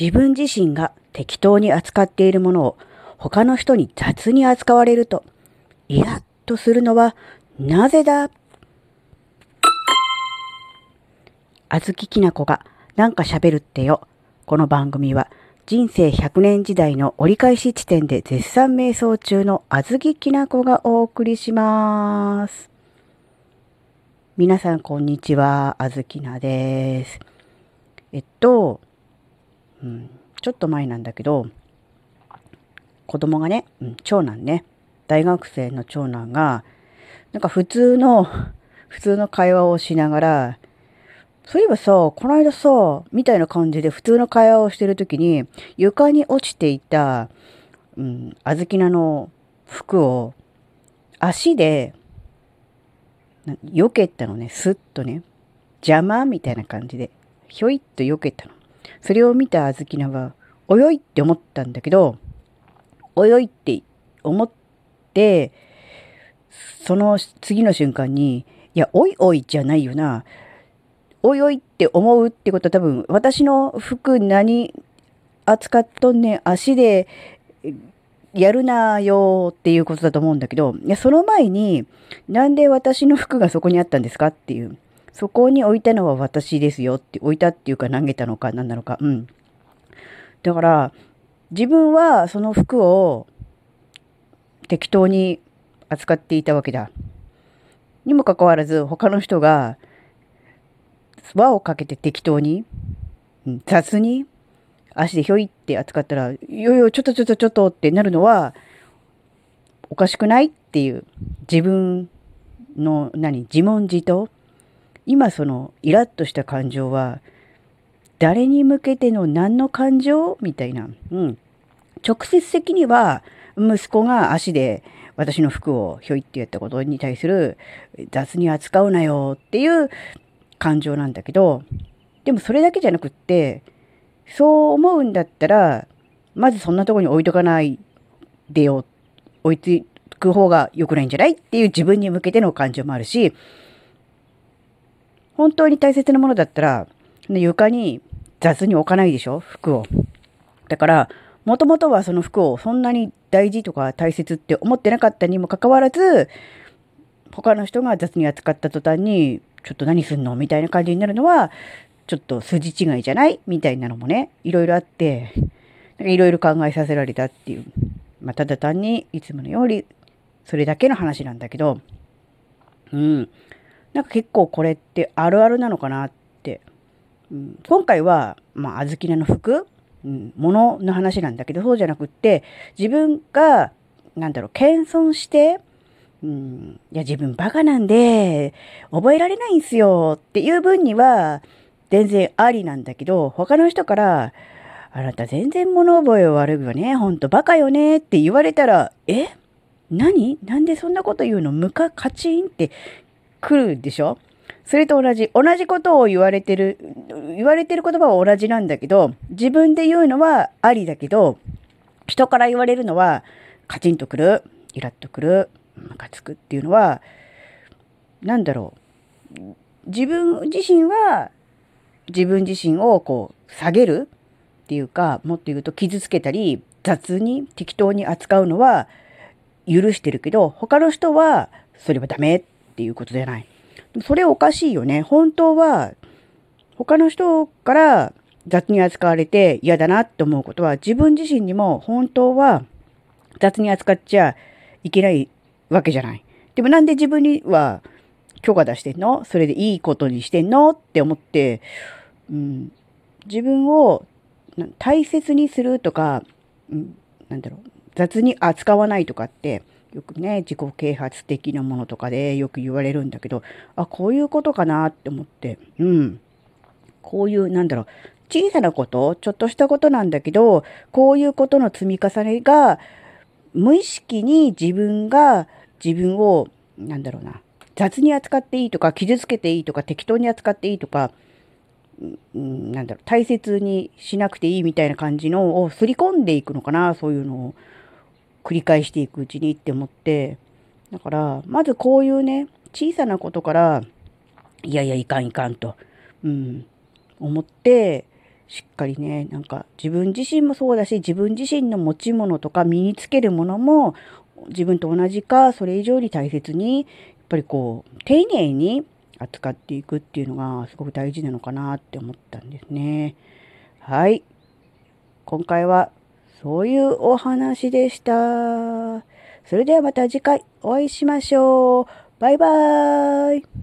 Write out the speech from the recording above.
自分自身が適当に扱っているものを他の人に雑に扱われると、イラッとするのはなぜだ？あずききなこがなんか喋るってよ。この番組は人生100年時代の折り返し地点で絶賛瞑想中のあずききなこがお送りします。皆さんこんにちは、あずきなです。えっと、うん、ちょっと前なんだけど、子供がね、うん、長男ね、大学生の長男が、なんか普通の、普通の会話をしながら、そういえばさ、この間さ、みたいな感じで普通の会話をしてる時に、床に落ちていた、うん、あずきなの服を足で、避けたのね、スッとね。邪魔みたいな感じで、ひょいっと避けたの。それを見たあずきなは、およいって思ったんだけど、およいって思って、その次の瞬間に、いや、おいおいじゃないよな。おいおいって思うってことは多分、私の服何扱っとんねん、足でやるなよっていうことだと思うんだけど、いや、その前に、なんで私の服がそこにあったんですかっていう。そこに置いたのは私ですよって、置いたっていうか投げたのか何なのか。うん。だから、自分はその服を適当に扱っていたわけだ。にもかかわらず、他の人が輪をかけて適当に、雑に足でひょいって扱ったら、いよいよちょっとちょっとちょっとってなるのは、おかしくないっていう自分の何自問自答今そのイラッとした感情は誰に向けての何の感情？みたいな、うん、直接的には息子が足で私の服をひょいってやったことに対する雑に扱うなよっていう感情なんだけど、でもそれだけじゃなくって、そう思うんだったら、まずそんなとこに置いとかないでよ。置いてく方が良くないんじゃない？っていう自分に向けての感情もあるし、本当に大切なものだったら、床に雑に置かないでしょ？服を。だから、もともとはその服をそんなに大事とか大切って思ってなかったにもかかわらず、他の人が雑に扱った途端に、ちょっと何すんの？みたいな感じになるのは、ちょっと筋違いじゃない？みたいなのもね、いろいろあって、いろいろ考えさせられたっていう。まあ、ただ単にいつものように、それだけの話なんだけど、うん。なんか結構これってあるあるなのかなって。うん、今回は、まあ、小豆菜の服、うん、ものの話なんだけど、そうじゃなくって、自分が、なんだろう、謙遜して、うん、いや、自分バカなんで、覚えられないんすよっていう分には、全然ありなんだけど、他の人から、あなた全然物覚え悪いよね。ほんとバカよねって言われたら、え？何？なんでそんなこと言うの？ムカカチンって来るでしょ？それと同じ、同じことを言われてる、言われてる言葉は同じなんだけど、自分で言うのはありだけど、人から言われるのは、カチンとくる、イラッとくる、ムカつくっていうのは、何だろう？自分自身は、自分自身をこう、下げるっていうか、もっと言うと傷つけたり、雑に適当に扱うのは許してるけど、他の人はそれはダメってていうことじゃない。それおかしいよね。本当は、他の人から雑に扱われて嫌だなって思うことは、自分自身にも本当は雑に扱っちゃいけないわけじゃない。でもなんで自分には許可出してんの？それでいいことにしてんのって思って、うん、自分を大切にするとか、うん、なんだろう、雑に扱わないとかって、よくね、自己啓発的なものとかでよく言われるんだけど、あ、こういうことかなって思って、うん。こういう、なんだろう、小さなこと、ちょっとしたことなんだけど、こういうことの積み重ねが、無意識に自分が自分を、なんだろうな、雑に扱っていいとか、傷つけていいとか、適当に扱っていいとか、うん、なんだろう、大切にしなくていいみたいな感じのをすり込んでいくのかな、そういうのを。繰り返していくうちにって思って、だから、まずこういうね、小さなことから、いやいや、いかんいかんと、うん、思って、しっかりね、なんか自分自身もそうだし、自分自身の持ち物とか身につけるものも自分と同じか、それ以上に大切に、やっぱりこう、丁寧に扱っていくっていうのがすごく大事なのかなって思ったんですね。はい。今回はそういうお話でした。それではまた次回お会いしましょう。バイバーイ。